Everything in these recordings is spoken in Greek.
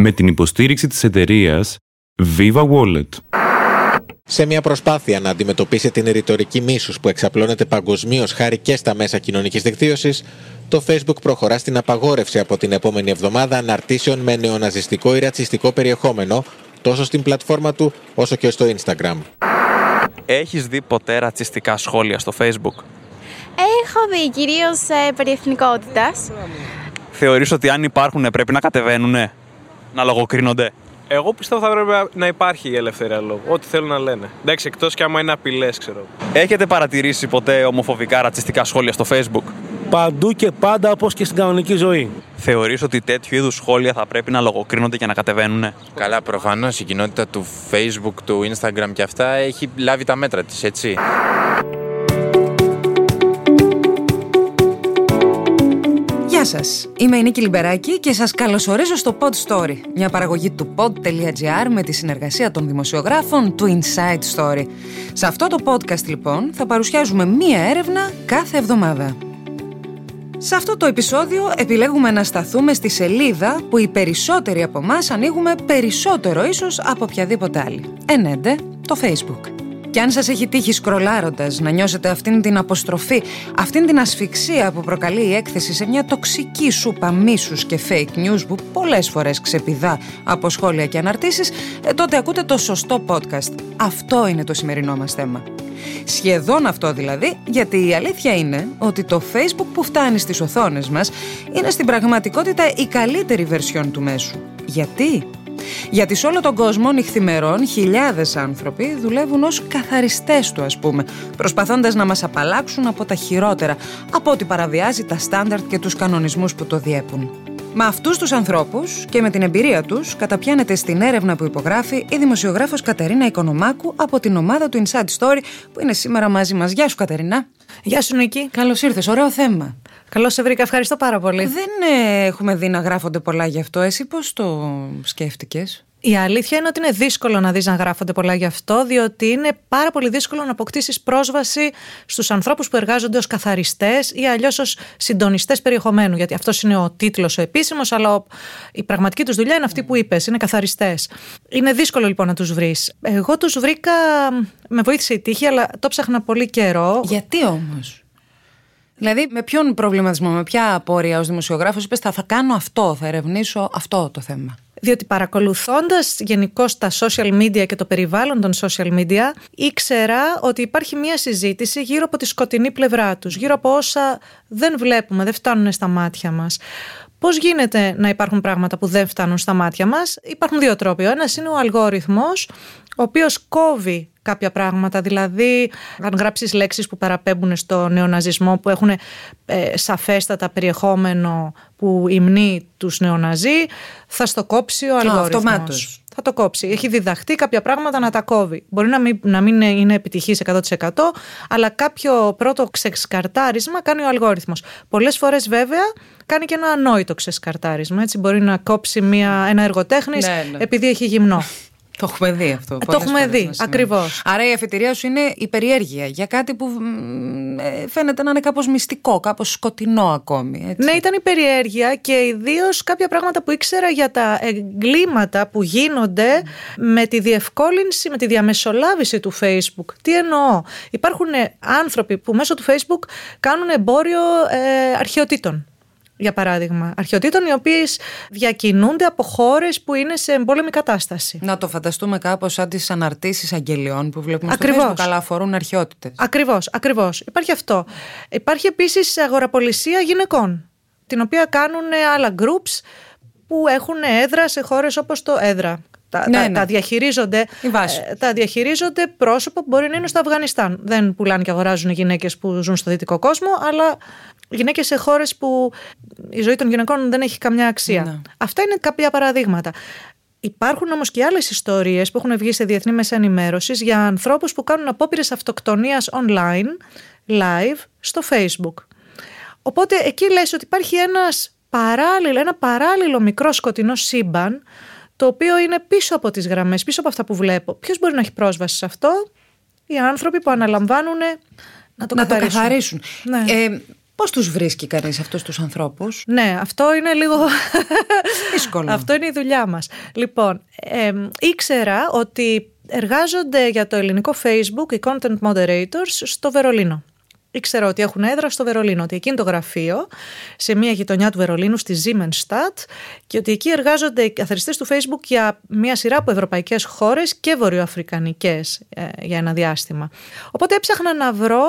με την υποστήριξη της εταιρείας Viva Wallet. Σε μια προσπάθεια να αντιμετωπίσει την ρητορική μίσους που εξαπλώνεται παγκοσμίως χάρη και στα μέσα κοινωνικής δικτύωσης, το Facebook προχωρά στην απαγόρευση από την επόμενη εβδομάδα αναρτήσεων με νεοναζιστικό ή ρατσιστικό περιεχόμενο, τόσο στην πλατφόρμα του όσο και στο Instagram. Έχεις δει ποτέ ρατσιστικά σχόλια στο Facebook? Έχω δει κυρίως ε, περί εθνικότητας. Θεωρείς ότι αν υπάρχουν πρέπει να κατεβαίνουν, να λογοκρίνονται. Εγώ πιστεύω θα έπρεπε να υπάρχει η ελευθερία λόγου. Ό,τι θέλουν να λένε. Εντάξει, εκτός και άμα είναι απειλές, ξέρω. Έχετε παρατηρήσει ποτέ ομοφοβικά ρατσιστικά σχόλια στο Facebook? Παντού και πάντα όπως και στην κανονική ζωή. Θεωρείς ότι τέτοιου είδους σχόλια θα πρέπει να λογοκρίνονται και να κατεβαίνουν. Καλά, προφανώς η κοινότητα του Facebook, του Instagram και αυτά έχει λάβει τα μέτρα της, έτσι. Γεια σας, είμαι η Νίκη Λιμπεράκη και σας καλωσορίζω στο Pod Story, μια παραγωγή του pod.gr με τη συνεργασία των δημοσιογράφων του Inside Story. Σε αυτό το podcast λοιπόν θα παρουσιάζουμε μία έρευνα κάθε εβδομάδα. Σε αυτό το επεισόδιο επιλέγουμε να σταθούμε στη σελίδα που οι περισσότεροι από εμάς ανοίγουμε περισσότερο ίσως από οποιαδήποτε άλλη. Ενέντε, το Facebook. Και αν σας έχει τύχει σκρολάροντας να νιώσετε αυτήν την αποστροφή, αυτήν την ασφυξία που προκαλεί η έκθεση σε μια τοξική σούπα μίσους και fake news που πολλές φορές ξεπηδά από σχόλια και αναρτήσεις, ε, τότε ακούτε το σωστό podcast. Αυτό είναι το σημερινό μας θέμα. Σχεδόν αυτό δηλαδή, γιατί η αλήθεια είναι ότι το Facebook που φτάνει στις οθόνες μας είναι στην πραγματικότητα η καλύτερη βερσιόν του μέσου. Γιατί; Γιατί σε όλο τον κόσμο νυχθημερών χιλιάδες άνθρωποι δουλεύουν ως καθαριστές του ας πούμε, προσπαθώντας να μας απαλλάξουν από τα χειρότερα, από ό,τι παραβιάζει τα στάνταρτ και τους κανονισμούς που το διέπουν. Με αυτούς τους ανθρώπους και με την εμπειρία τους καταπιάνεται στην έρευνα που υπογράφει η δημοσιογράφος Κατερίνα Οικονομάκου από την ομάδα του Inside Story που είναι σήμερα μαζί μας. Γεια σου Κατερίνα. Γεια σου Νίκη. Καλώς ήρθες, ωραίο θέμα. Καλώς σε βρήκα, ευχαριστώ πάρα πολύ. Δεν ε, έχουμε δει να γράφονται πολλά γι' αυτό. Εσύ πώς το σκέφτηκες; Η αλήθεια είναι ότι είναι δύσκολο να δεις να γράφονται πολλά γι' αυτό, διότι είναι πάρα πολύ δύσκολο να αποκτήσεις πρόσβαση στους ανθρώπους που εργάζονται ως καθαριστές ή αλλιώς ως συντονιστές περιεχομένου. Γιατί αυτός είναι ο τίτλος ο επίσημος, αλλά η πραγματική τους δουλειά είναι αυτή που είπες, είναι καθαριστές. Είναι δύσκολο λοιπόν να τους βρεις. Εγώ τους βρήκα, με βοήθησε η τύχη, αλλά το ψάχνα πολύ καιρό. Γιατί όμως; Δηλαδή, με ποιον προβληματισμό, με ποια απόρρια ως δημοσιογράφος είπες θα, θα κάνω αυτό, θα ερευνήσω αυτό το θέμα. Διότι παρακολουθώντας γενικώ τα social media και το περιβάλλον των social media, ήξερα ότι υπάρχει μια συζήτηση γύρω από τη σκοτεινή πλευρά τους, γύρω από όσα δεν βλέπουμε, δεν φτάνουν στα μάτια μας. Πώς γίνεται να υπάρχουν πράγματα που δεν φτάνουν στα μάτια μας, Υπάρχουν δύο τρόποι. Ο ένας είναι ο αλγόριθμος, ο οποίος κόβει κάποια πράγματα. Δηλαδή, αν γράψεις λέξεις που παραπέμπουν στο νεοναζισμό, που έχουν ε, σαφέστατα περιεχόμενο που υμνεί τους νεοναζί, θα στο κόψει ο αλγόριθμος. Θα το κόψει. Έχει διδαχτεί κάποια πράγματα να τα κόβει. Μπορεί να μην, να μην είναι επιτυχής 100%, αλλά κάποιο πρώτο ξεσκαρτάρισμα κάνει ο αλγόριθμος. Πολλές φορές βέβαια κάνει και ένα ανόητο ξεσκαρτάρισμα. Έτσι μπορεί να κόψει μια, ένα εργοτέχνης ναι, ναι. επειδή έχει γυμνό. Το έχουμε δει αυτό. Το έχουμε δει, ακριβώς. Άρα η αφετηρία σου είναι η περιέργεια για κάτι που ε, φαίνεται να είναι κάπως μυστικό, κάπως σκοτεινό ακόμη. Έτσι. Ναι, ήταν η περιέργεια και ιδίως κάποια πράγματα που ήξερα για τα εγκλήματα που γίνονται με τη διευκόλυνση, με τη διαμεσολάβηση του Facebook. Τι εννοώ; Υπάρχουν άνθρωποι που μέσω του Facebook κάνουν εμπόριο ε, αρχαιοτήτων για παράδειγμα, αρχαιοτήτων οι οποίε διακινούνται από χώρες που είναι σε εμπόλεμη κατάσταση. Να το φανταστούμε κάπως σαν τις αναρτήσεις αγγελιών που βλέπουμε στο Facebook, αλλά αφορούν αρχαιότητες. Ακριβώς, ακριβώς. Υπάρχει αυτό. Υπάρχει επίσης αγοραπολισία γυναικών, την οποία κάνουν άλλα groups που έχουν έδρα σε χώρες όπως το έδρα. Τα, ναι, τα, ναι. τα, διαχειρίζονται, ε, τα διαχειρίζονται πρόσωπα που μπορεί να είναι στο Αφγανιστάν. Δεν πουλάνε και αγοράζουν γυναίκες που ζουν στο δυτικό κόσμο, αλλά γυναίκες σε χώρες που η ζωή των γυναικών δεν έχει καμιά αξία. Ναι. Αυτά είναι κάποια παραδείγματα. Υπάρχουν όμως και άλλες ιστορίες που έχουν βγει σε διεθνή μέσα ενημέρωσης για ανθρώπους που κάνουν απόπειρες αυτοκτονίας online, live, στο Facebook. Οπότε εκεί λες ότι υπάρχει ένας παράλληλο, ένα παράλληλο μικρό σκοτεινό σύμπαν το οποίο είναι πίσω από τις γραμμές, πίσω από αυτά που βλέπω. Ποιος μπορεί να έχει πρόσβαση σε αυτό; Οι άνθρωποι που αναλαμβάνουν να το να καθαρίσουν. Το καθαρίσουν. Ναι. Ε, Πώς τους βρίσκει κανείς αυτούς τους ανθρώπους; Ναι, αυτό είναι λίγο. Δύσκολο. αυτό είναι η δουλειά μας. Λοιπόν, ε, ήξερα ότι εργάζονται για το ελληνικό Facebook οι content moderators στο Βερολίνο. Ήξερα ότι έχουν έδρα στο Βερολίνο, ότι εκεί είναι το γραφείο, σε μια γειτονιά του Βερολίνου, στη Siemensstadt, και ότι εκεί εργάζονται οι καθαριστές του Facebook για μια σειρά από ευρωπαϊκές χώρες και βορειοαφρικανικές ε, για ένα διάστημα. Οπότε έψαχνα να βρω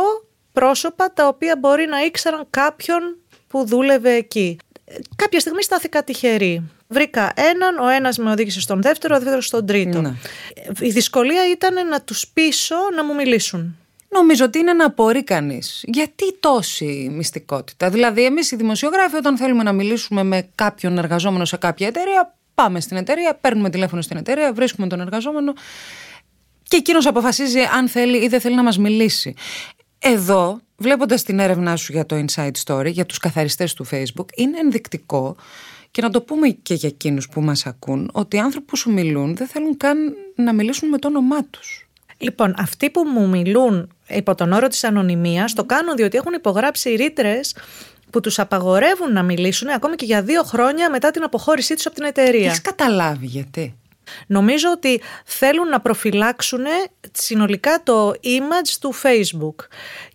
πρόσωπα τα οποία μπορεί να ήξεραν κάποιον που δούλευε εκεί. Ε, Κάποια στιγμή στάθηκα τυχερή. Βρήκα έναν, ο ένας με οδήγησε στον δεύτερο, ο δεύτερος στον τρίτο. Ναι. Ε, Η δυσκολία ήταν να τους πείσω να μου μιλήσουν. Νομίζω ότι είναι να απορεί κανείς. Γιατί τόση μυστικότητα; Δηλαδή, εμείς οι δημοσιογράφοι, όταν θέλουμε να μιλήσουμε με κάποιον εργαζόμενο σε κάποια εταιρεία, πάμε στην εταιρεία, παίρνουμε τηλέφωνο στην εταιρεία, βρίσκουμε τον εργαζόμενο και εκείνος αποφασίζει αν θέλει ή δεν θέλει να μας μιλήσει. Εδώ, βλέποντας την έρευνά σου για το Inside Story, για τους καθαριστές του Facebook, είναι ενδεικτικό και να το πούμε και για εκείνους που μας ακούν, ότι οι άνθρωποι που σου μιλούν δεν θέλουν καν να μιλήσουν με το όνομά τους. Λοιπόν, αυτοί που μου μιλούν υπό τον όρο της ανωνυμίας το κάνουν διότι έχουν υπογράψει ρήτρες που τους απαγορεύουν να μιλήσουν ακόμη και για δύο χρόνια μετά την αποχώρησή τους από την εταιρεία. Έχεις καταλάβει γιατί; Νομίζω ότι θέλουν να προφυλάξουν συνολικά το image του Facebook.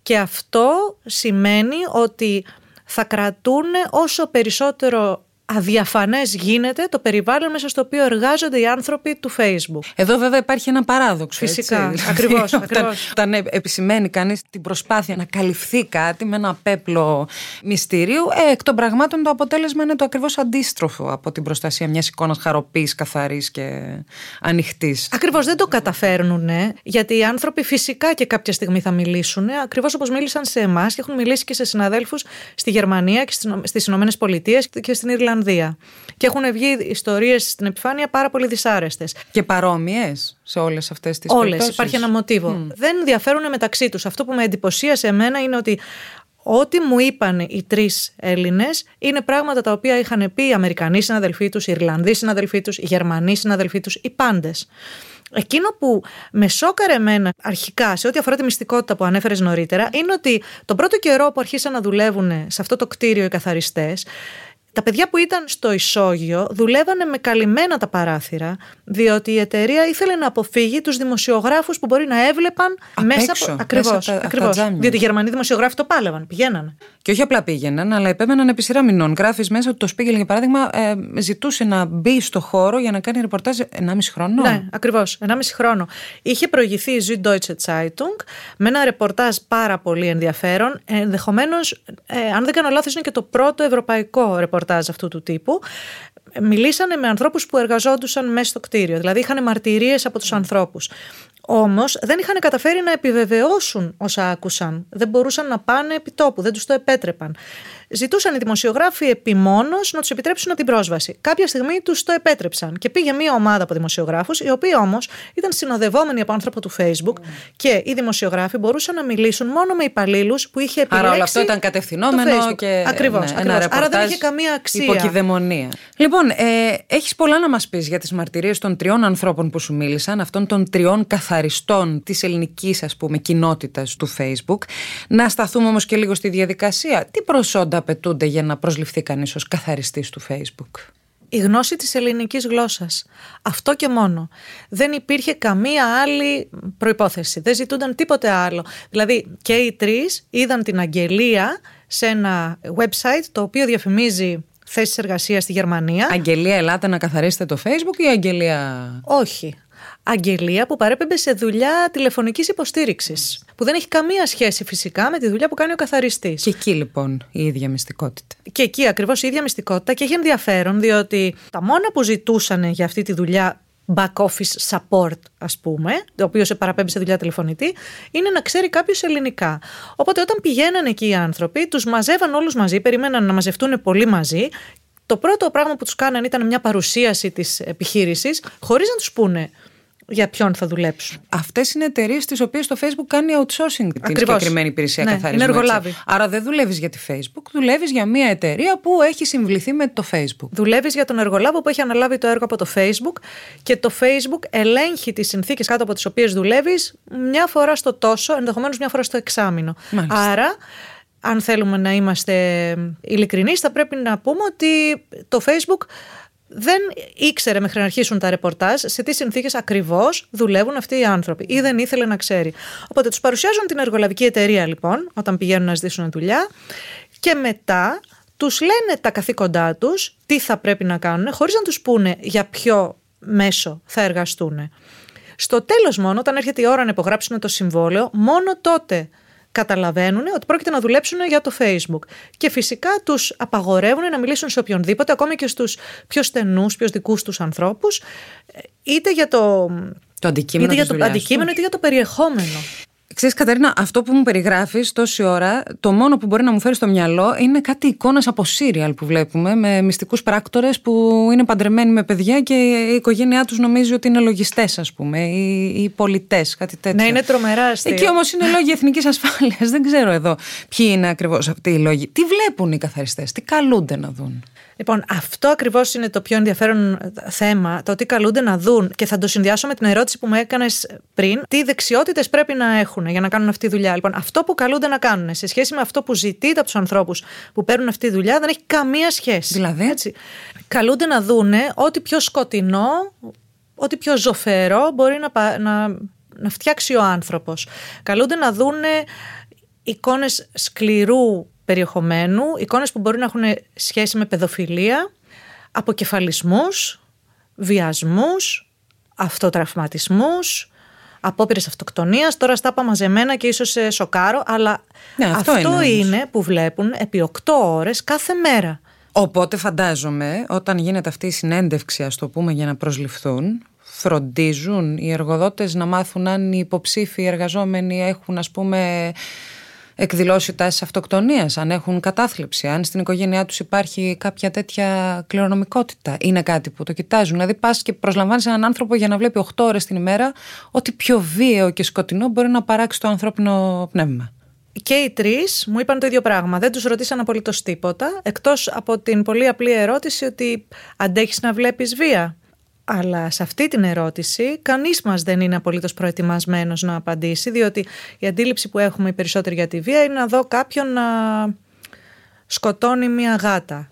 Και αυτό σημαίνει ότι θα κρατούν όσο περισσότερο αδιαφανές γίνεται το περιβάλλον μέσα στο οποίο εργάζονται οι άνθρωποι του Facebook. Εδώ βέβαια υπάρχει ένα παράδοξο. Φυσικά, έτσι. ακριβώς, όταν, ακριβώς. Όταν ε, επισημαίνει κανείς την προσπάθεια να καλυφθεί κάτι με ένα πέπλο μυστήριου, ε, εκ των πραγμάτων το αποτέλεσμα είναι το ακριβώς αντίστροφο από την προστασία μιας εικόνας χαροπής, καθαρής και ανοιχτής. Ακριβώς δεν το καταφέρνουν γιατί οι άνθρωποι φυσικά και κάποια στιγμή θα μιλήσουν ακριβώς όπως μίλησαν σε εμάς και έχουν μιλήσει και σε συναδέλφους στη Γερμανία και στις- στις Ηνωμένες Πολιτείες και στην Ιρλανδία. Και έχουν βγει ιστορίες στην επιφάνεια πάρα πολύ δυσάρεστες. Και παρόμοιες σε όλες αυτές τις Όλες, περιπτώσεις. υπάρχει ένα μοτίβο. Δεν διαφέρουν μεταξύ τους. Αυτό που με εντυπωσίασε εμένα είναι ότι ό,τι μου είπαν οι τρεις Έλληνες είναι πράγματα τα οποία είχαν πει οι Αμερικανοί συναδελφοί τους, οι Ιρλανδοί συναδελφοί τους, οι Γερμανοί συναδελφοί τους, οι πάντες. Εκείνο που με σόκαρε εμένα αρχικά σε ό,τι αφορά τη μυστικότητα που ανέφερες νωρίτερα είναι ότι τον πρώτο καιρό που αρχίσαν να δουλεύουν σε αυτό το κτίριο οι καθαριστές τα παιδιά που ήταν στο ισόγειο δουλεύανε με καλυμμένα τα παράθυρα, διότι η εταιρεία ήθελε να αποφύγει τους δημοσιογράφους που μπορεί να έβλεπαν Απ' μέσα έξω, από. Ακριβώς. μέσα από τα- από τα τζάμια. Διότι οι Γερμανοί δημοσιογράφοι το πάλευαν, πηγαίνανε. Και όχι απλά πήγαιναν, αλλά επέμεναν επί σειρά μηνών. Γράφεις μέσα ότι το Spiegel, για παράδειγμα, ε, ζητούσε να μπει στο χώρο για να κάνει ρεπορτάζ 1,5 χρόνο. Ναι, ακριβώς. 1,5 χρόνο. Είχε προηγηθεί η Süddeutsche Zeitung με ένα ρεπορτάζ πάρα πολύ ενδιαφέρον. Ενδεχομένως, ε, αν δεν κάνω λάθος, είναι και το πρώτο ευρωπαϊκό ρεπορτάζ αυτού του τύπου. Ε, Μιλήσανε με ανθρώπους που εργαζόντουσαν μέσα στο κτίριο. Δηλαδή, είχαν μαρτυρίες από τους ανθρώπους. Όμως δεν είχαν καταφέρει να επιβεβαιώσουν όσα άκουσαν. Δεν μπορούσαν να πάνε επί τόπου, δεν τους το επέτρεπαν. Ζητούσαν οι δημοσιογράφοι επιμόνως να τους επιτρέψουν την πρόσβαση. Κάποια στιγμή τους το επέτρεψαν και πήγε μια ομάδα από δημοσιογράφους, οι οποίοι όμως ήταν συνοδευόμενοι από άνθρωπο του Facebook και οι δημοσιογράφοι μπορούσαν να μιλήσουν μόνο με υπαλλήλους που είχε επιλέξει. Άρα όλο αυτό ήταν κατευθυνόμενο το Facebook. και Ακριβώς, ναι, ακριβώς. ένα Άρα δεν ρεπορτάζ είχε καμία αξία. Υποκειδαιμονία. Λοιπόν, ε, έχεις πολλά να μας πεις για τις μαρτυρίες των τριών ανθρώπων που σου μίλησαν, αυτών των τριών καθαριστών της ελληνικής, ας πούμε, κοινότητας του Facebook. Να σταθούμε όμως και λίγο στη διαδικασία. Τι προσόντα απαιτούνται για να προσληφθεί κανείς ως καθαριστής του Facebook; Η γνώση της ελληνικής γλώσσας. Αυτό και μόνο. Δεν υπήρχε καμία άλλη προϋπόθεση. Δεν ζητούνταν τίποτε άλλο. Δηλαδή και οι τρεις είδαν την αγγελία σε ένα website το οποίο διαφημίζει θέσεις εργασίας στη Γερμανία. Αγγελία, ελάτε να καθαρίσετε το Facebook ή Αγγελία. Όχι. Αγγελία που παρέπεμπε σε δουλειά τηλεφωνικής υποστήριξης. Που δεν έχει καμία σχέση φυσικά με τη δουλειά που κάνει ο καθαριστής. Και εκεί λοιπόν η ίδια μυστικότητα. Και εκεί ακριβώς η ίδια μυστικότητα και έχει ενδιαφέρον διότι τα μόνα που ζητούσαν για αυτή τη δουλειά back office support, ας πούμε, το οποίος σε παραπέμπει σε δουλειά τηλεφωνητή, είναι να ξέρει κάποιος ελληνικά. Οπότε όταν πηγαίνανε εκεί οι άνθρωποι, τους μαζεύαν όλους μαζί, περιμέναν να μαζευτούν πολύ μαζί. Το πρώτο πράγμα που τους κάνανε ήταν μια παρουσίαση της επιχείρησης, χωρίς να τους πούνε για ποιον θα δουλέψουν; Αυτές είναι εταιρείες τις οποίες το Facebook κάνει outsourcing την Ακριβώς. συγκεκριμένη υπηρεσία Ναι, καθαρισμού. είναι έτσι. εργολάβη. Άρα δεν δουλεύεις για τη Facebook, δουλεύεις για μια εταιρεία που έχει συμβληθεί με το Facebook. Δουλεύεις για τον εργολάβο που έχει αναλάβει το έργο από το Facebook και το Facebook ελέγχει τις συνθήκες κάτω από τις οποίες δουλεύεις μια φορά στο τόσο, ενδεχομένως μια φορά στο εξάμεινο. Μάλιστα. Άρα, αν θέλουμε να είμαστε ειλικρινείς, θα πρέπει να πούμε ότι το Facebook δεν ήξερε μέχρι να αρχίσουν τα ρεπορτάζ σε τι συνθήκες ακριβώς δουλεύουν αυτοί οι άνθρωποι ή δεν ήθελε να ξέρει. Οπότε τους παρουσιάζουν την εργολαβική εταιρεία λοιπόν, όταν πηγαίνουν να ζητήσουν δουλειά, και μετά τους λένε τα καθήκοντά τους, τι θα πρέπει να κάνουν, χωρίς να τους πούνε για ποιο μέσο θα εργαστούν. Στο τέλος, μόνο, όταν έρχεται η ώρα να υπογράψουν το συμβόλαιο, μόνο τότε καταλαβαίνουν ότι πρόκειται να δουλέψουν για το Facebook. Και φυσικά τους απαγορεύουν να μιλήσουν σε οποιονδήποτε, ακόμη και στους πιο στενούς, πιο δικούς τους ανθρώπους, είτε για το, το αντικείμενο, είτε για το αντικείμενο είτε για το περιεχόμενο. Ξέρεις Καταρίνα, αυτό που μου περιγράφεις τόση ώρα, το μόνο που μπορεί να μου φέρει στο μυαλό είναι κάτι εικόνες από σύριαλ που βλέπουμε με μυστικούς πράκτορες που είναι παντρεμένοι με παιδιά και η οικογένειά τους νομίζει ότι είναι λογιστές ας πούμε ή, ή πολιτές, κάτι τέτοιο. Ναι, είναι τρομερά αστείο. Εκεί όμως είναι λόγοι εθνικής ασφάλειας, δεν ξέρω εδώ ποιοι είναι ακριβώς αυτοί οι λόγοι. Τι βλέπουν οι καθαριστές, τι καλούνται να δουν. Λοιπόν, αυτό ακριβώς είναι το πιο ενδιαφέρον θέμα, το ότι καλούνται να δουν και θα το συνδυάσω με την ερώτηση που μου έκανες πριν, τι δεξιότητες πρέπει να έχουν για να κάνουν αυτή τη δουλειά. Λοιπόν, αυτό που καλούνται να κάνουν σε σχέση με αυτό που ζητείται από τους ανθρώπους που παίρνουν αυτή τη δουλειά δεν έχει καμία σχέση. Δηλαδή; Έτσι. Καλούνται να δούνε ό,τι πιο σκοτεινό, ό,τι πιο ζωφερό μπορεί να, να, να φτιάξει ο άνθρωπος. Καλούνται να δούνε εικόνες σκληρού περιεχομένου, εικόνες που μπορεί να έχουν σχέση με παιδοφιλία, αποκεφαλισμούς, βιασμούς, αυτοτραυματισμούς, απόπειρες αυτοκτονίας. Τώρα στα είπα μαζεμένα και ίσως σε σοκάρω, αλλά ναι, αυτό, αυτό είναι, είναι που βλέπουν επί 8 ώρες κάθε μέρα. Οπότε φαντάζομαι όταν γίνεται αυτή η συνέντευξη ας το πούμε για να προσληφθούν φροντίζουν οι εργοδότες να μάθουν αν οι υποψήφοι εργαζόμενοι έχουν ας πούμε εκδηλώσει τάσεις αυτοκτονίας, αν έχουν κατάθλιψη, αν στην οικογένειά τους υπάρχει κάποια τέτοια κληρονομικότητα. Είναι κάτι που το κοιτάζουν. Δηλαδή, πας και προσλαμβάνεις έναν άνθρωπο για να βλέπει 8 ώρες την ημέρα ότι πιο βίαιο και σκοτεινό μπορεί να παράξει το ανθρώπινο πνεύμα. Και οι τρεις μου είπαν το ίδιο πράγμα. Δεν τους ρωτήσαν απολύτως τίποτα, εκτός από την πολύ απλή ερώτηση ότι αντέχεις να βλέπεις βία. Αλλά σε αυτή την ερώτηση κανείς μας δεν είναι απολύτως προετοιμασμένος να απαντήσει διότι η αντίληψη που έχουμε οι περισσότεροι για τη βία είναι να δω κάποιον να σκοτώνει μια γάτα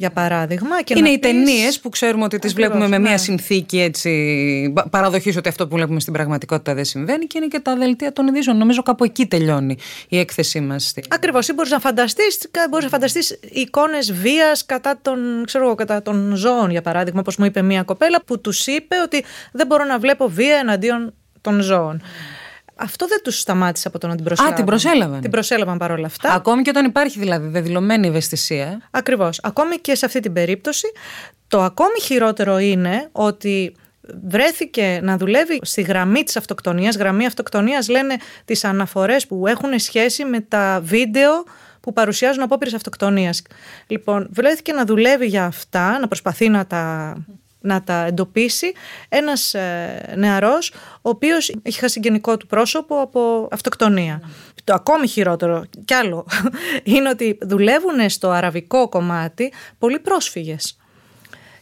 για παράδειγμα. Και είναι να οι πεις... ταινίες που ξέρουμε ότι τις βλέπουμε με ναι. μια συνθήκη έτσι, παραδοχής ότι αυτό που βλέπουμε στην πραγματικότητα δεν συμβαίνει και είναι και τα δελτία των ειδήσεων. Νομίζω κάπου εκεί τελειώνει η έκθεσή μας. Ακριβώς. Ή μπορείς να φανταστείς μπορείς να φανταστείς εικόνες βίας κατά των, ξέρω, κατά των ζώων, για παράδειγμα, όπως μου είπε μια κοπέλα που τους είπε ότι δεν μπορώ να βλέπω βία εναντίον των ζώων αυτό δεν τους σταμάτησε από το να την προσέλαβαν. Α, την προσέλαβαν. Την προσέλαβαν παρόλα αυτά. Ακόμη και όταν υπάρχει δηλαδή δεδηλωμένη ευαισθησία. Ακριβώς. Ακόμη και σε αυτή την περίπτωση. Το ακόμη χειρότερο είναι ότι βρέθηκε να δουλεύει στη γραμμή της αυτοκτονίας. Γραμμή αυτοκτονίας λένε τις αναφορές που έχουν σχέση με τα βίντεο που παρουσιάζουν απόπειρες αυτοκτονίας. Λοιπόν, βρέθηκε να δουλεύει για αυτά, να προσπαθεί να τα να τα εντοπίσει ένας ε, νεαρός ο οποίος έχει χάσει γενικό του πρόσωπο από αυτοκτονία. Το ακόμη χειρότερο κι άλλο είναι ότι δουλεύουν στο αραβικό κομμάτι πολλοί πρόσφυγες.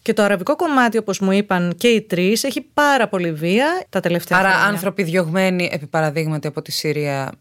Και το αραβικό κομμάτι, όπως μου είπαν και οι τρεις, έχει πάρα πολύ βία τα τελευταία Άρα χρόνια. άνθρωποι διωγμένοι, επί παραδείγματι, από τη Συρία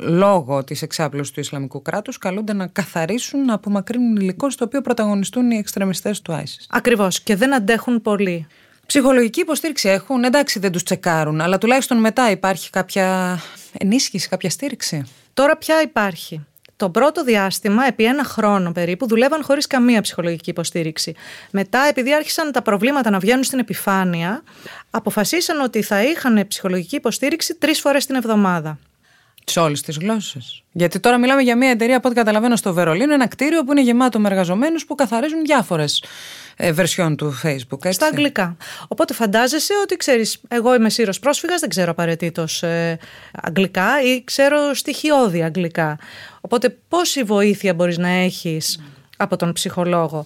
λόγω της εξάπλωσης του Ισλαμικού κράτους, καλούνται να καθαρίσουν, να απομακρύνουν υλικό στο οποίο πρωταγωνιστούν οι εξτρεμιστές του ISIS. Ακριβώς. Και δεν αντέχουν πολύ. Ψυχολογική υποστήριξη έχουν, εντάξει δεν τους τσεκάρουν, αλλά τουλάχιστον μετά υπάρχει κάποια ενίσχυση, κάποια στήριξη. Τώρα πια υπάρχει. Το πρώτο διάστημα, επί ένα χρόνο περίπου, δουλεύαν χωρίς καμία ψυχολογική υποστήριξη. Μετά, επειδή άρχισαν τα προβλήματα να βγαίνουν στην επιφάνεια, αποφασίσαν ότι θα είχαν ψυχολογική υποστήριξη τρεις φορές την εβδομάδα. Σε όλες τις γλώσσες. Γιατί τώρα μιλάμε για μια εταιρεία, από ό,τι καταλαβαίνω, στο Βερολίνο, ένα κτίριο που είναι γεμάτο με εργαζομένους που καθαρίζουν διάφορες ε, βερσιόν του Facebook. Έτσι. Στα αγγλικά. Οπότε φαντάζεσαι ότι ξέρεις, εγώ είμαι Σύρος πρόσφυγας, δεν ξέρω απαραίτητος ε, αγγλικά ή ξέρω στοιχειώδη αγγλικά. Οπότε πόση βοήθεια μπορείς να έχεις από τον ψυχολόγο;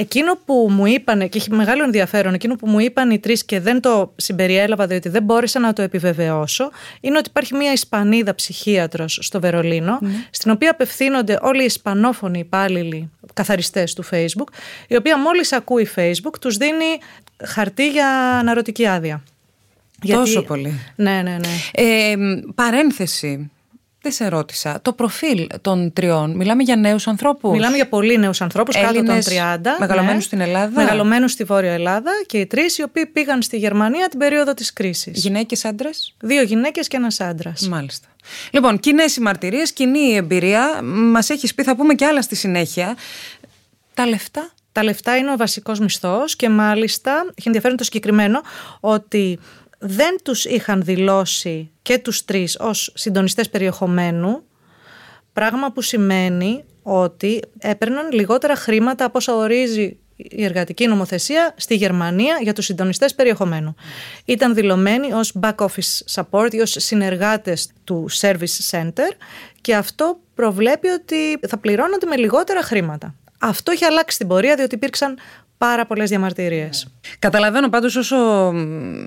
Εκείνο που μου είπαν και έχει μεγάλο ενδιαφέρον, εκείνο που μου είπαν οι τρεις και δεν το συμπεριέλαβα διότι δεν μπόρεσα να το επιβεβαιώσω, είναι ότι υπάρχει μια Ισπανίδα ψυχίατρος στο Βερολίνο, Ναι. στην οποία απευθύνονται όλοι οι Ισπανόφωνοι υπάλληλοι καθαριστές του Facebook, η οποία μόλις ακούει Facebook τους δίνει χαρτί για αναρωτική άδεια. Τόσο πολύ. Ναι, ναι, ναι. Ε, παρένθεση. Δεν σε ρώτησα. Το προφίλ των τριών, μιλάμε για νέους ανθρώπους; Μιλάμε για πολύ νέους ανθρώπους, κάτω των 30. Μεγαλωμένους ναι. στην Ελλάδα; Μεγαλωμένους στη Βόρεια Ελλάδα και οι τρεις οι οποίοι πήγαν στη Γερμανία την περίοδο της κρίσης. Γυναίκες, άντρες; Δύο γυναίκες και ένας άντρας. Μάλιστα. Λοιπόν, κοινέ οι μαρτυρίε, κοινή η εμπειρία. Μας έχει πει, θα πούμε και άλλα στη συνέχεια. Τα λεφτά; Τα λεφτά είναι ο βασικός μισθός και μάλιστα έχει ενδιαφέρον το συγκεκριμένο ότι δεν τους είχαν δηλώσει και τους τρεις ως συντονιστές περιεχομένου, πράγμα που σημαίνει ότι έπαιρναν λιγότερα χρήματα από όσα ορίζει η εργατική νομοθεσία στη Γερμανία για τους συντονιστές περιεχομένου. Ήταν δηλωμένοι ως back office support ή ως συνεργάτες του service center και αυτό προβλέπει ότι θα πληρώνονται με λιγότερα χρήματα. Αυτό έχει αλλάξει την πορεία διότι υπήρξαν πάρα πολλές διαμαρτυρίες. Καταλαβαίνω πάντως όσο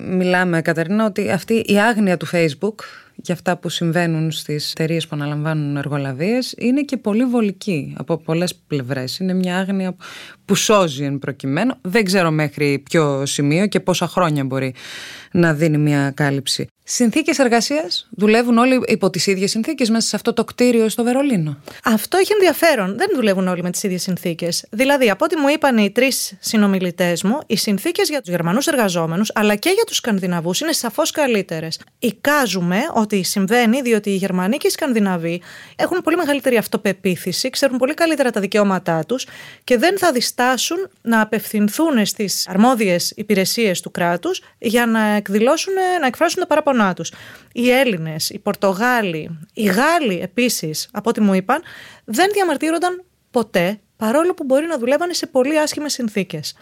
μιλάμε, Κατερίνα, ότι αυτή η άγνοια του Facebook για αυτά που συμβαίνουν στις εταιρείες που αναλαμβάνουν εργολαβίες είναι και πολύ βολική από πολλές πλευρές. Είναι μια άγνοια που σώζει εν προκειμένου. Δεν ξέρω μέχρι ποιο σημείο και πόσα χρόνια μπορεί να δίνει μια κάλυψη. Συνθήκες εργασίας δουλεύουν όλοι υπό τις ίδιες συνθήκες μέσα σε αυτό το κτίριο στο Βερολίνο. Αυτό έχει ενδιαφέρον. Δεν δουλεύουν όλοι με τις ίδιες συνθήκες. Δηλαδή, από ό,τι μου είπαν οι τρεις συνομιλητές μου, οι συνθήκες για τους Γερμανούς εργαζόμενους αλλά και για τους Σκανδιναβούς είναι σαφώς καλύτερες. Εικάζουμε ότι συμβαίνει διότι οι Γερμανοί και οι Σκανδιναβοί έχουν πολύ μεγαλύτερη αυτοπεποίθηση, ξέρουν πολύ καλύτερα τα δικαιώματά τους και δεν θα διστάσουν να απευθυνθούν στις αρμόδιες υπηρεσίες του κράτους για να εκδηλώσουν, να εκφράσουν τα παράπονά οι Έλληνες, οι Πορτογάλοι, οι Γάλλοι επίσης, από ό,τι μου είπαν, δεν διαμαρτύρονταν ποτέ, παρόλο που μπορεί να δουλεύανε σε πολύ άσχημες συνθήκες.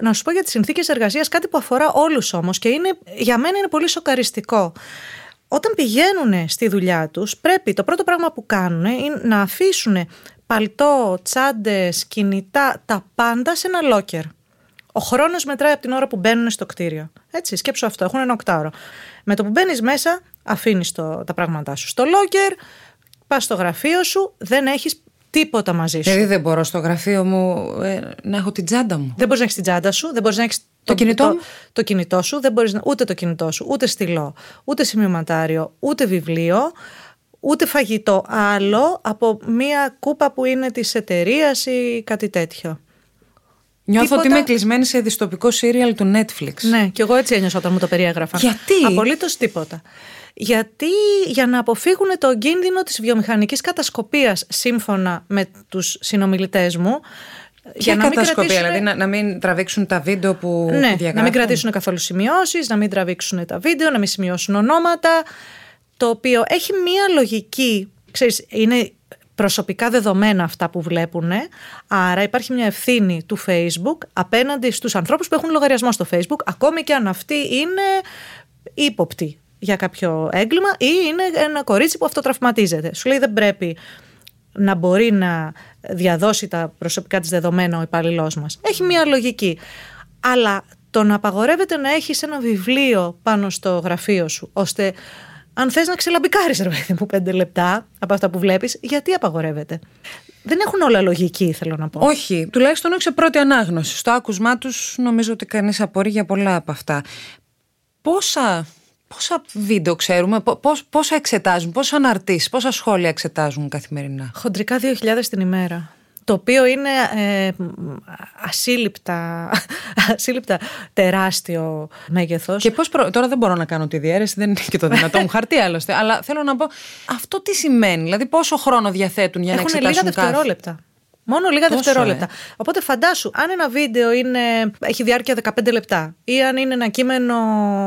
Να σου πω για τις συνθήκες εργασίας κάτι που αφορά όλους όμως και είναι, για μένα είναι πολύ σοκαριστικό. Όταν πηγαίνουν στη δουλειά τους, πρέπει το πρώτο πράγμα που κάνουν είναι να αφήσουν παλτό, τσάντες, κινητά, τα πάντα σε ένα λόκερ. Ο χρόνος μετράει από την ώρα που μπαίνουν στο κτίριο. Έτσι, σκέψω αυτό. Έχουν ένα οκτάωρο. Με το που μπαίνεις μέσα, αφήνεις τα πράγματά σου στο locker, πας στο γραφείο σου, δεν έχεις τίποτα μαζί σου. Δηλαδή δεν μπορώ στο γραφείο μου ε, να έχω την τσάντα μου. Δεν μπορείς να έχεις την τσάντα σου, δεν μπορείς να έχεις το, κινητό, το, το, κινητό σου, δεν μπορείς ούτε το κινητό σου, ούτε στυλό, ούτε σημειωματάριο, ούτε βιβλίο, ούτε φαγητό άλλο από μία κούπα που είναι της εταιρείας ή κάτι τέτοιο. Νιώθω Τίποτα... ότι είμαι κλεισμένη σε διστοπικό σύριαλ του Netflix. Ναι, και εγώ έτσι ένιωσα όταν μου το περιέγραφα. Γιατί; Απολύτως τίποτα. Γιατί για να αποφύγουν το κίνδυνο της βιομηχανικής κατασκοπίας σύμφωνα με τους συνομιλητές μου για να κατασκοπία, κρατήσουν... δηλαδή να, να μην τραβήξουν τα βίντεο που ναι, διαγράφουν. να μην κρατήσουν καθόλου σημειώσεις, να μην τραβήξουν τα βίντεο, να μην σημειώσουν ονόματα, το οποίο έχει μία λογική, ξέρεις, είναι προσωπικά δεδομένα αυτά που βλέπουν. Άρα υπάρχει μια ευθύνη του Facebook απέναντι στους ανθρώπους που έχουν λογαριασμό στο Facebook, ακόμη και αν αυτοί είναι ύποπτοι για κάποιο έγκλημα ή είναι ένα κορίτσι που αυτοτραυματίζεται. Σου λέει δεν πρέπει να μπορεί να διαδώσει τα προσωπικά της δεδομένα ο υπαλληλός μας. Έχει μια λογική. Αλλά το να απαγορεύεται να έχεις ένα βιβλίο πάνω στο γραφείο σου, ώστε αν θες να ξελαμπικάρεις, ρε παιδί μου, πέντε λεπτά από αυτά που βλέπεις, γιατί απαγορεύεται; Δεν έχουν όλα λογική, θέλω να πω. Όχι, τουλάχιστον όχι σε πρώτη ανάγνωση. Στο άκουσμά τους νομίζω ότι κανείς απορεί για πολλά από αυτά. Πόσα, πόσα βίντεο ξέρουμε, πώς, πόσα εξετάζουν, πόσα αναρτήσεις, πόσα σχόλια εξετάζουν καθημερινά; Χοντρικά 2.000 την ημέρα το οποίο είναι ε, ασύλληπτα, ασύλληπτα τεράστιο μέγεθος. Και πώς τώρα δεν μπορώ να κάνω τη διαίρεση, δεν είναι και το δυνατό μου χαρτί άλλωστε. Αλλά θέλω να πω, αυτό τι σημαίνει, δηλαδή πόσο χρόνο διαθέτουν για Έχουν να εξετάσουν λίγα δευτερόλεπτα. Μόνο λίγα Τόσο, δευτερόλεπτα. Ε. Οπότε φαντάσου, αν ένα βίντεο είναι, έχει διάρκεια 15 λεπτά ή αν είναι ένα κείμενο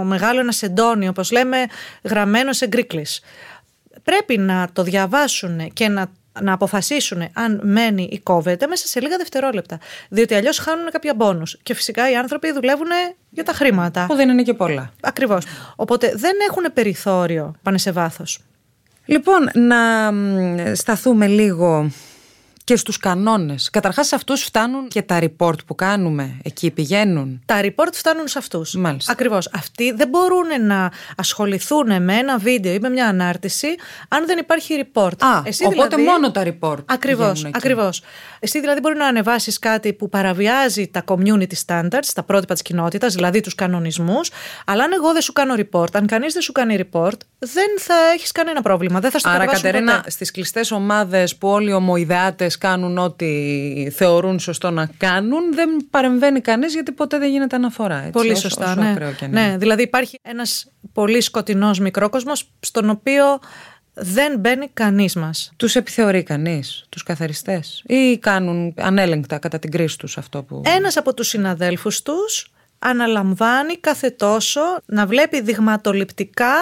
μεγάλο, ένα σεντόνι, όπως λέμε, γραμμένο σε γκρίκλις. Πρέπει να το διαβάσουν και να να αποφασίσουν αν μένει ή κόβεται μέσα σε λίγα δευτερόλεπτα. Διότι αλλιώς χάνουν κάποια μπόνους. Και φυσικά οι άνθρωποι δουλεύουν για τα χρήματα. Που δεν είναι και πολλά. Ακριβώς. Οπότε δεν έχουν περιθώριο πάνε σε βάθος. Λοιπόν, να σταθούμε λίγο και στους κανόνες. Καταρχάς σε αυτούς φτάνουν και τα report που κάνουμε, εκεί πηγαίνουν. Τα report φτάνουν σε αυτούς. Μάλιστα. Ακριβώς. Αυτοί δεν μπορούν να ασχοληθούν με ένα βίντεο ή με μια ανάρτηση αν δεν υπάρχει report. Α, Εσύ οπότε δηλαδή- μόνο τα report Ακριβώς, πηγαίνουν εκεί. ακριβώς. Εσύ δηλαδή μπορεί να ανεβάσεις κάτι που παραβιάζει τα community standards, τα πρότυπα της κοινότητας, δηλαδή τους κανονισμούς, αλλά αν εγώ δεν σου κάνω report, αν κανείς δεν σου κάνει report, δεν θα έχεις κανένα πρόβλημα, δεν θα στο Άρα, κατεβάσουν Κατερίνα, ποτέ. στις κλειστές ομάδες που όλοι οι ομοειδεάτες κάνουν ό,τι θεωρούν σωστό να κάνουν, δεν παρεμβαίνει κανείς γιατί ποτέ δεν γίνεται αναφορά. Έτσι, Πολύ όσο- σωστά, όσο ναι. ακραίο και να ναι. είναι. Δηλαδή υπάρχει ένας πολύ σκοτεινός μικρόκοσμος στον οποίο δεν μπαίνει κανείς μας. Τους επιθεωρεί κανείς, τους καθαριστές ή κάνουν ανέλεγκτα κατά την κρίση τους αυτό που... Ένας από τους συναδέλφους τους αναλαμβάνει κάθε τόσο να βλέπει δειγματοληπτικά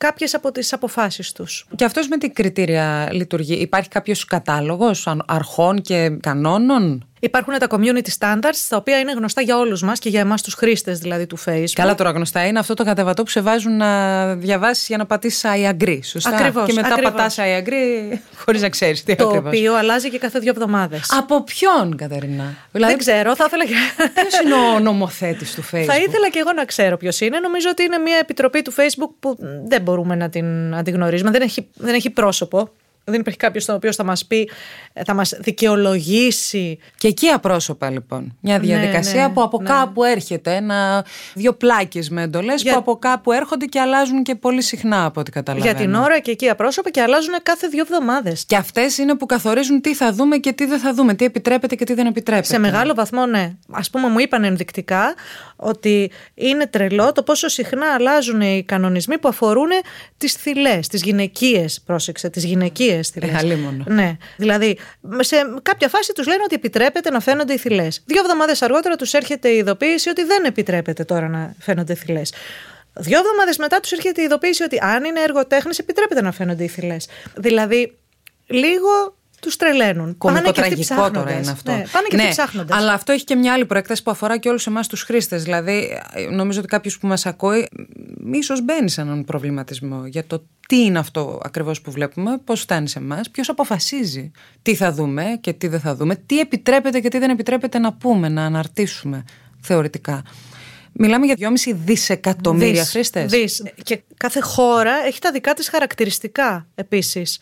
κάποιες από τις αποφάσεις τους. Και αυτός με τι κριτήρια λειτουργεί; Υπάρχει κάποιος κατάλογος αν- αρχών και κανόνων; Υπάρχουν τα community standards, τα οποία είναι γνωστά για όλους μας και για εμάς τους χρήστες δηλαδή του Facebook. Καλά τώρα γνωστά είναι αυτό το κατεβατό που σε βάζουν να διαβάσεις για να πατήσεις I agree, σωστά; Ακριβώς, Και μετά ακριβώς. πατάς I agree χωρίς να ξέρεις τι το ακριβώς. οποίο αλλάζει και κάθε δύο εβδομάδες. Από ποιον, Κατερίνα; Δηλαδή, Δεν ξέρω, θα ήθελα και... ποιος είναι ο νομοθέτης του Facebook; Θα ήθελα και εγώ να ξέρω ποιος είναι. Νομίζω ότι είναι μια επιτροπή του Facebook που δεν μπορούμε να την αντιγνωρίζουμε. Δεν έχει, δεν έχει πρόσωπο. Δεν υπάρχει κάποιος ο οποίο θα μας πει, θα μας δικαιολογήσει. Και εκεί απρόσωπα λοιπόν. Μια διαδικασία ναι, που από ναι. κάπου έρχεται. Ένα, δύο πλάκες με εντολές Για- που από κάπου έρχονται και αλλάζουν και πολύ συχνά από ό,τι καταλαβαίνω. Για την ώρα και εκεί απρόσωπα και αλλάζουν κάθε δύο εβδομάδες. Και αυτές είναι που καθορίζουν τι θα δούμε και τι δεν θα δούμε, τι επιτρέπεται και τι δεν επιτρέπεται. Σε μεγάλο βαθμό, ναι. Α πούμε, μου είπαν ενδεικτικά ότι είναι τρελό το πόσο συχνά αλλάζουν οι κανονισμοί που αφορούν τις θηλές, τις γυναικείες. Πρόσεξε, τις γυναικείες θηλές. Ε, αλίμονο. Ναι. Δηλαδή, σε κάποια φάση τους λένε ότι επιτρέπεται να φαίνονται οι θηλές. Δύο εβδομάδες αργότερα τους έρχεται η ειδοποίηση ότι δεν επιτρέπεται τώρα να φαίνονται θηλές. Δύο εβδομάδες μετά τους έρχεται η ειδοποίηση ότι αν είναι εργοτέχνη, επιτρέπεται να φαίνονται οι θηλές. Δηλαδή, λίγο τους τρελαίνουν. Πάνε και αυτοί Κομικοτραγικό τώρα ψάχνοντας. είναι αυτό. Ναι, πάνε και ναι, αυτοί ψάχνοντας. Αλλά αυτό έχει και μια άλλη προέκταση που αφορά και όλους εμάς τους χρήστες. Δηλαδή, νομίζω ότι κάποιος που μας ακούει, ίσως μπαίνει σε έναν προβληματισμό για το τι είναι αυτό ακριβώς που βλέπουμε, πώς φτάνει σε εμάς, ποιος αποφασίζει τι θα δούμε και τι δεν θα δούμε, τι επιτρέπεται και τι δεν επιτρέπεται να πούμε, να αναρτήσουμε θεωρητικά. Μιλάμε για 2,5 δισεκατομμύρια Δις, χρήστες. δις. Και κάθε χώρα έχει τα δικά της χαρακτηριστικά επίσης.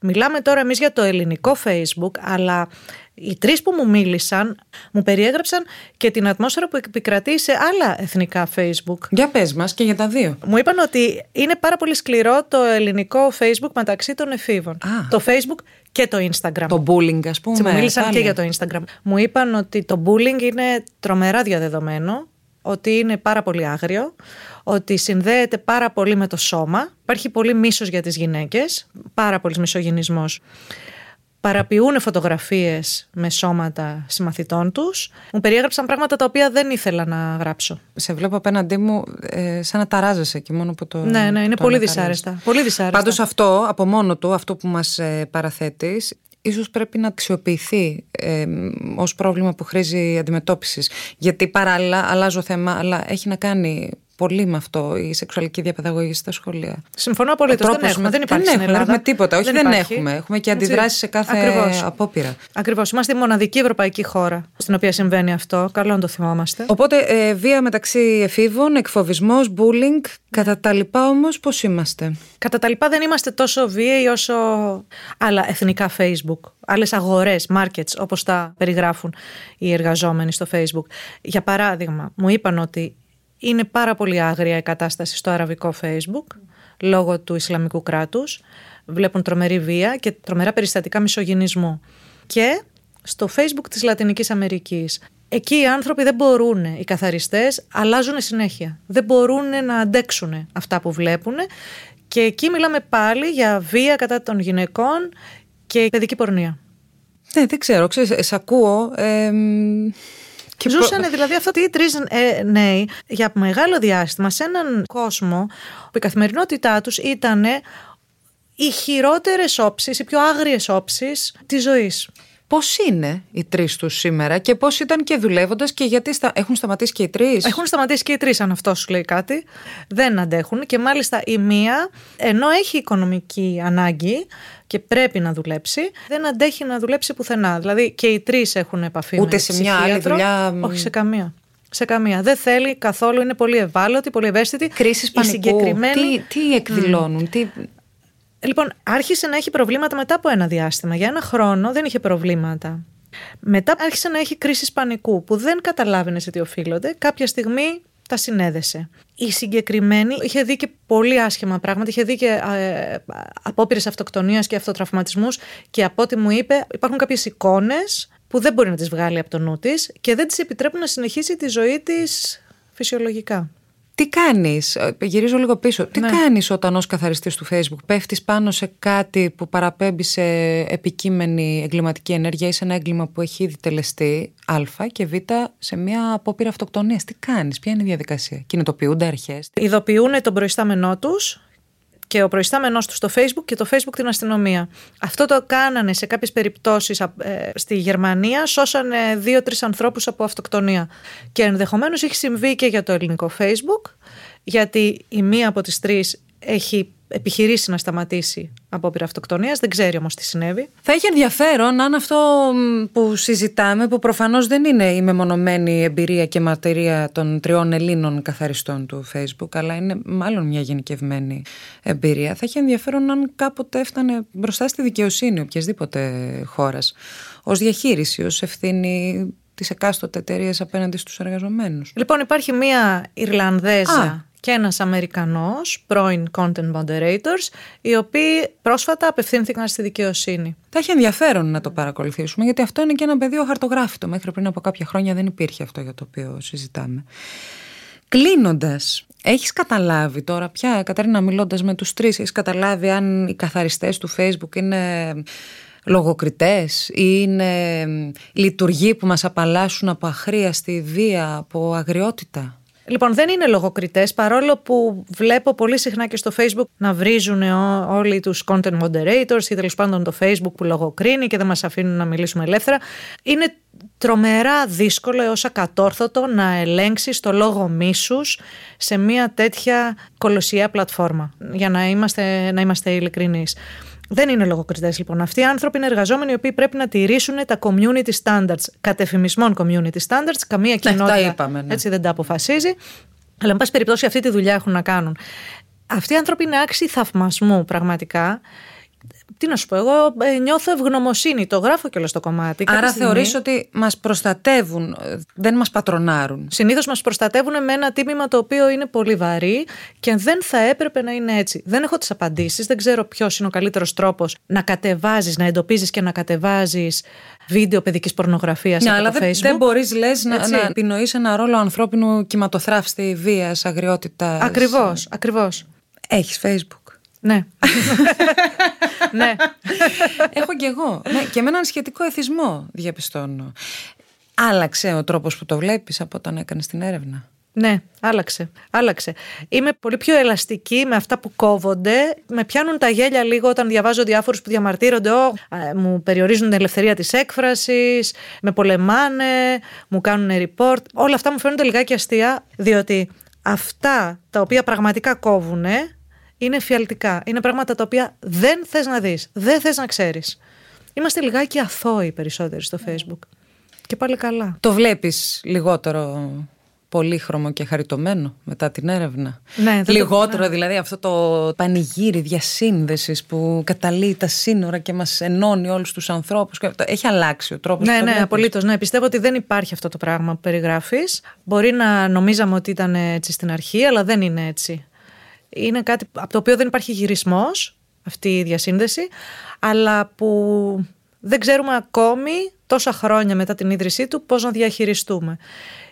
Μιλάμε τώρα εμείς για το ελληνικό Facebook, αλλά οι τρεις που μου μίλησαν μου περιέγραψαν και την ατμόσφαιρα που επικρατεί σε άλλα εθνικά Facebook. Για πες μας και για τα δύο. Μου είπαν ότι είναι πάρα πολύ σκληρό το ελληνικό Facebook μεταξύ των εφήβων. Α. Το Facebook και το Instagram. Το bullying, ας πούμε. Έτσι, μου μίλησαν πάλι. και για το Instagram. Μου είπαν ότι το bullying είναι τρομερά διαδεδομένο, ότι είναι πάρα πολύ άγριο, ότι συνδέεται πάρα πολύ με το σώμα. Υπάρχει πολύ μίσος για τις γυναίκες, πάρα πολύς μισογυνισμός. Παραποιούν φωτογραφίες με σώματα συμμαθητών τους. Μου περιέγραψαν πράγματα τα οποία δεν ήθελα να γράψω. Σε βλέπω απέναντί μου ε, σαν να ταράζεσαι και μόνο που το. ναι, ναι, είναι το πολύ ανακαλείς. δυσάρεστα. Πολύ δυσάρεστα. Πάντως αυτό, από μόνο του, αυτό που μας ε, παραθέτεις, ίσως πρέπει να αξιοποιηθεί ε, ως πρόβλημα που χρήζει αντιμετώπισης. Γιατί παράλληλα, αλλάζω θέμα, αλλά έχει να κάνει πολύ με αυτό η σεξουαλική διαπαιδαγωγή στα σχολεία. Συμφωνώ απολύτως. Ο Δεν τρόπος έχουμε, με- δεν υπάρχει δεν στην έχουμε, δεν Ελλάδα. έχουμε τίποτα. Όχι, δεν, υπάρχει. έχουμε. Έχουμε και Έτσι. αντιδράσεις σε κάθε Ακριβώς. απόπειρα. Ακριβώς. Είμαστε η μοναδική ευρωπαϊκή χώρα στην οποία συμβαίνει αυτό. Καλό να το θυμόμαστε. Οπότε, ε, βία μεταξύ εφήβων, εκφοβισμός, bullying, κατά τα λοιπά όμως πώς είμαστε; Κατά τα λοιπά δεν είμαστε τόσο βίαιοι όσο άλλα εθνικά Facebook, άλλες αγορές, markets όπως τα περιγράφουν οι εργαζόμενοι στο Facebook. Για παράδειγμα, μου είπαν ότι είναι πάρα πολύ άγρια η κατάσταση στο αραβικό Facebook λόγω του Ισλαμικού κράτους. Βλέπουν τρομερή βία και τρομερά περιστατικά μισογυνισμού. Και στο Facebook της Λατινικής Αμερικής. Εκεί οι άνθρωποι δεν μπορούν, οι καθαριστές αλλάζουν συνέχεια. Δεν μπορούν να αντέξουν αυτά που βλέπουν και εκεί μιλάμε πάλι για βία κατά των γυναικών και παιδική πορνεία. Ναι, δεν ξέρω, ξέρεις, ε, σ' ακούω. Ε, Και Ζούσαν δηλαδή αυτοί οι τρεις ε, νέοι για μεγάλο διάστημα σε έναν κόσμο που η καθημερινότητά τους ήταν οι χειρότερες όψεις, οι πιο άγριες όψεις της ζωής. Πώς είναι οι τρεις τους σήμερα και πώς ήταν και δουλεύοντας και γιατί στα... έχουν σταματήσει και οι τρεις; Έχουν σταματήσει και οι τρεις, αν αυτό σου λέει κάτι. Δεν αντέχουν. Και μάλιστα η μία, ενώ έχει οικονομική ανάγκη και πρέπει να δουλέψει, δεν αντέχει να δουλέψει πουθενά. Δηλαδή και οι τρεις έχουν επαφή Ούτε με σε μια άλλη ψυχίατρο. δουλειά. Όχι σε καμία. Σε καμία. Δεν θέλει καθόλου, είναι πολύ ευάλωτη, πολύ ευαίσθητη. Κρίση Η πανικού. συγκεκριμένη- Τι, τι εκδηλώνουν, τι... Λοιπόν, άρχισε να έχει προβλήματα μετά από ένα διάστημα. Για ένα χρόνο δεν είχε προβλήματα. Μετά άρχισε να έχει κρίσεις πανικού που δεν καταλάβαινες σε τι οφείλονται. Κάποια στιγμή τα συνέδεσε. Η συγκεκριμένη είχε δει και πολύ άσχημα πράγματα. Είχε δει και ε, απόπειρες αυτοκτονίας και αυτοτραυματισμούς και από ό,τι μου είπε υπάρχουν κάποιες εικόνες που δεν μπορεί να τις βγάλει από το νου της και δεν της επιτρέπουν να συνεχίσει τη ζωή της φυσιολογικά. Τι κάνεις, ε, γυρίζω λίγο πίσω, τι Ναι. κάνεις όταν ως καθαριστής του facebook πέφτεις πάνω σε κάτι που παραπέμπει σε επικείμενη εγκληματική ενέργεια ή σε ένα έγκλημα που έχει ήδη τελεστεί α και β σε μια απόπειρα αυτοκτονίας; Τι κάνεις, ποια είναι η διαδικασία, κινητοποιούνται αρχές; ειδοποιούν τον προϊστάμενό τους και ο προϊστάμενός τους στο facebook και το facebook την αστυνομία. Αυτό το κάνανε σε κάποιες περιπτώσεις α, ε, στη Γερμανία, σώσανε δύο-τρεις ανθρώπους από αυτοκτονία. Και ενδεχομένως έχει συμβεί και για το ελληνικό facebook, γιατί η μία από τις τρεις έχει επιχειρήσει να σταματήσει απόπειρα αυτοκτονίας, δεν ξέρει όμως τι συνέβη. Θα έχει ενδιαφέρον αν αυτό μ, που συζητάμε, που προφανώς δεν είναι η μεμονωμένη εμπειρία και μαρτυρία των τριών Ελλήνων καθαριστών του Facebook, αλλά είναι μάλλον μια γενικευμένη εμπειρία, θα έχει ενδιαφέρον αν κάποτε έφτανε μπροστά στη δικαιοσύνη οποιασδήποτε χώρας, ως διαχείριση, ως ευθύνη της εκάστοτε εταιρείας απέναντι στους εργαζομένους. Λοιπόν, υπάρχει μία Ιρλανδέζα Α. και ένας Αμερικανός, πρώην content moderators, οι οποίοι πρόσφατα απευθύνθηκαν στη δικαιοσύνη. Θα έχει ενδιαφέρον να το παρακολουθήσουμε, γιατί αυτό είναι και ένα πεδίο χαρτογράφητο. Μέχρι πριν από κάποια χρόνια δεν υπήρχε αυτό για το οποίο συζητάμε. Κλείνοντας, έχεις καταλάβει τώρα πια, Καταρίνα, μιλώντας με τους τρεις, έχεις καταλάβει αν οι καθαριστές του Facebook είναι λογοκριτές ή είναι λειτουργοί που μας απαλλάσσουν από αχρίαστη βία, από αγριότητα; Λοιπόν, δεν είναι λογοκριτές, παρόλο που βλέπω πολύ συχνά και στο Facebook να βρίζουν ό- όλοι τους content moderators ή τέλος πάντων το Facebook που λογοκρίνει και δεν μας αφήνουν να μιλήσουμε ελεύθερα. Είναι τρομερά δύσκολο έως ακατόρθωτο να ελέγξεις το λόγο μίσους σε μια τέτοια κολοσιαία πλατφόρμα. Για να είμαστε, να είμαστε ειλικρινείς. Δεν είναι λογοκριτές λοιπόν. Αυτοί οι άνθρωποι είναι εργαζόμενοι οι οποίοι πρέπει να τηρήσουν τα community standards, κατεφημισμών community standards. Καμία τα κοινότητα είπαμε, ναι. έτσι δεν τα αποφασίζει. Αλλά, εν πάση περιπτώσει, αυτή τη δουλειά έχουν να κάνουν. Αυτοί οι άνθρωποι είναι άξιοι θαυμασμού, πραγματικά. Τι να σου πω, εγώ ε, νιώθω ευγνωμοσύνη. Το γράφω και όλο στο κομμάτι. Κάποια Άρα στιγμή- θεωρείς ότι μας προστατεύουν, ε, δεν μας πατρονάρουν. Συνήθως μας προστατεύουν με ένα τίμημα το οποίο είναι πολύ βαρύ και δεν θα έπρεπε να είναι έτσι. Δεν έχω τις απαντήσεις, δεν ξέρω ποιος είναι ο καλύτερος τρόπος να κατεβάζεις, να εντοπίζεις και να κατεβάζεις βίντεο παιδικής πορνογραφίας Ναι, από αλλά το δεν, Facebook. δεν μπορείς λες να, Έτσι. να επινοείς ένα ρόλο ανθρώπινου κυματοθράφστη βίας, αγριότητας. Ακριβώς, ακριβώς. Έχεις facebook. Ναι. ναι. Έχω κι εγώ. ναι, και με έναν σχετικό εθισμό διαπιστώνω. Άλλαξε ο τρόπος που το βλέπεις από όταν έκανες την έρευνα; Ναι, άλλαξε. Άλλαξε. Είμαι πολύ πιο ελαστική με αυτά που κόβονται. Με πιάνουν τα γέλια λίγο όταν διαβάζω διάφορους που διαμαρτύρονται. «Ω, α, μου περιορίζουν την ελευθερία της έκφρασης, με πολεμάνε, μου κάνουν report. Όλα αυτά μου φαίνονται λιγάκι αστεία, διότι αυτά τα οποία πραγματικά κόβουν είναι φιαλτικά. Είναι πράγματα τα οποία δεν θες να δεις, δεν θες να ξέρεις. Είμαστε λιγάκι αθώοι περισσότεροι στο Facebook. Και πάλι καλά. Το βλέπεις λιγότερο πολύχρωμο και χαριτωμένο μετά την έρευνα; Ναι, δεν το- λιγότερο δηλαδή αυτό το πανηγύρι διασύνδεσης που καταλύει τα σύνορα και μας ενώνει όλους τους ανθρώπους. Και το- Έχει αλλάξει ο τρόπος Ναι, που το ναι, βλέπεις. απολύτως. Ναι, πιστεύω ότι δεν υπάρχει αυτό το πράγμα που περιγράφεις. Μπορεί να νομίζαμε ότι ήταν έτσι στην αρχή, αλλά δεν είναι έτσι. Είναι κάτι από το οποίο δεν υπάρχει γυρισμός, αυτή η διασύνδεση, αλλά που δεν ξέρουμε ακόμη τόσα χρόνια μετά την ίδρυσή του πώς να διαχειριστούμε.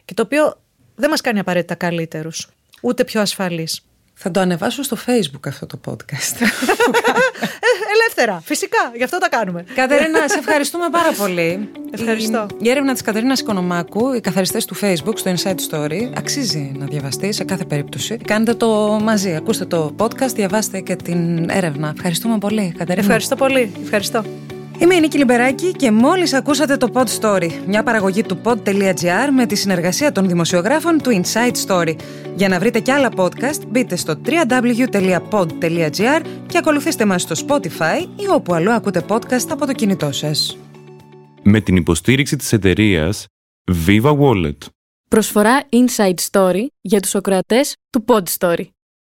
Και το οποίο δεν μας κάνει απαραίτητα καλύτερους, ούτε πιο ασφαλείς. Θα το ανεβάσω στο facebook αυτό το podcast. Ε, ελεύθερα, φυσικά, γι' αυτό τα κάνουμε. Κατερίνα, σε ευχαριστούμε πάρα πολύ. Ευχαριστώ. Η, η έρευνα της Κατερίνας Οικονομάκου, οι καθαριστές του Facebook στο Inside Story, αξίζει να διαβαστεί σε κάθε περίπτωση. Κάντε το μαζί. Ακούστε το podcast, διαβάστε και την έρευνα. Ευχαριστούμε πολύ, Κατερίνα. Ευχαριστώ πολύ. Ευχαριστώ. Είμαι η Νίκη Λιμπεράκη και μόλις ακούσατε το Pod Story, μια παραγωγή του pod.gr με τη συνεργασία των δημοσιογράφων του Inside Story. Για να βρείτε κι άλλα podcast, μπείτε στο www.pod.gr και ακολουθήστε μας στο Spotify ή όπου αλλού ακούτε podcast από το κινητό σας. Με την υποστήριξη της εταιρείας Viva Wallet. Προσφορά Inside Story για τους οκροατές του Pod Story.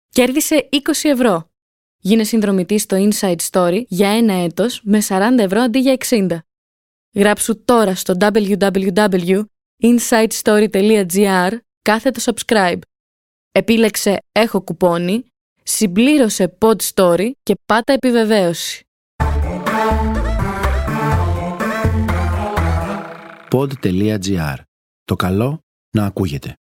Κέρδισε 20 ευρώ. Γίνε συνδρομητή στο Inside Story για ένα έτος με 40 ευρώ αντί για 60. Γράψου τώρα στο www.insidestory.gr κάθετο subscribe. Επίλεξε «Έχω κουπόνι», συμπλήρωσε Pod Story και πάτα επιβεβαίωση. Pod.gr. Το καλό να ακούγεται.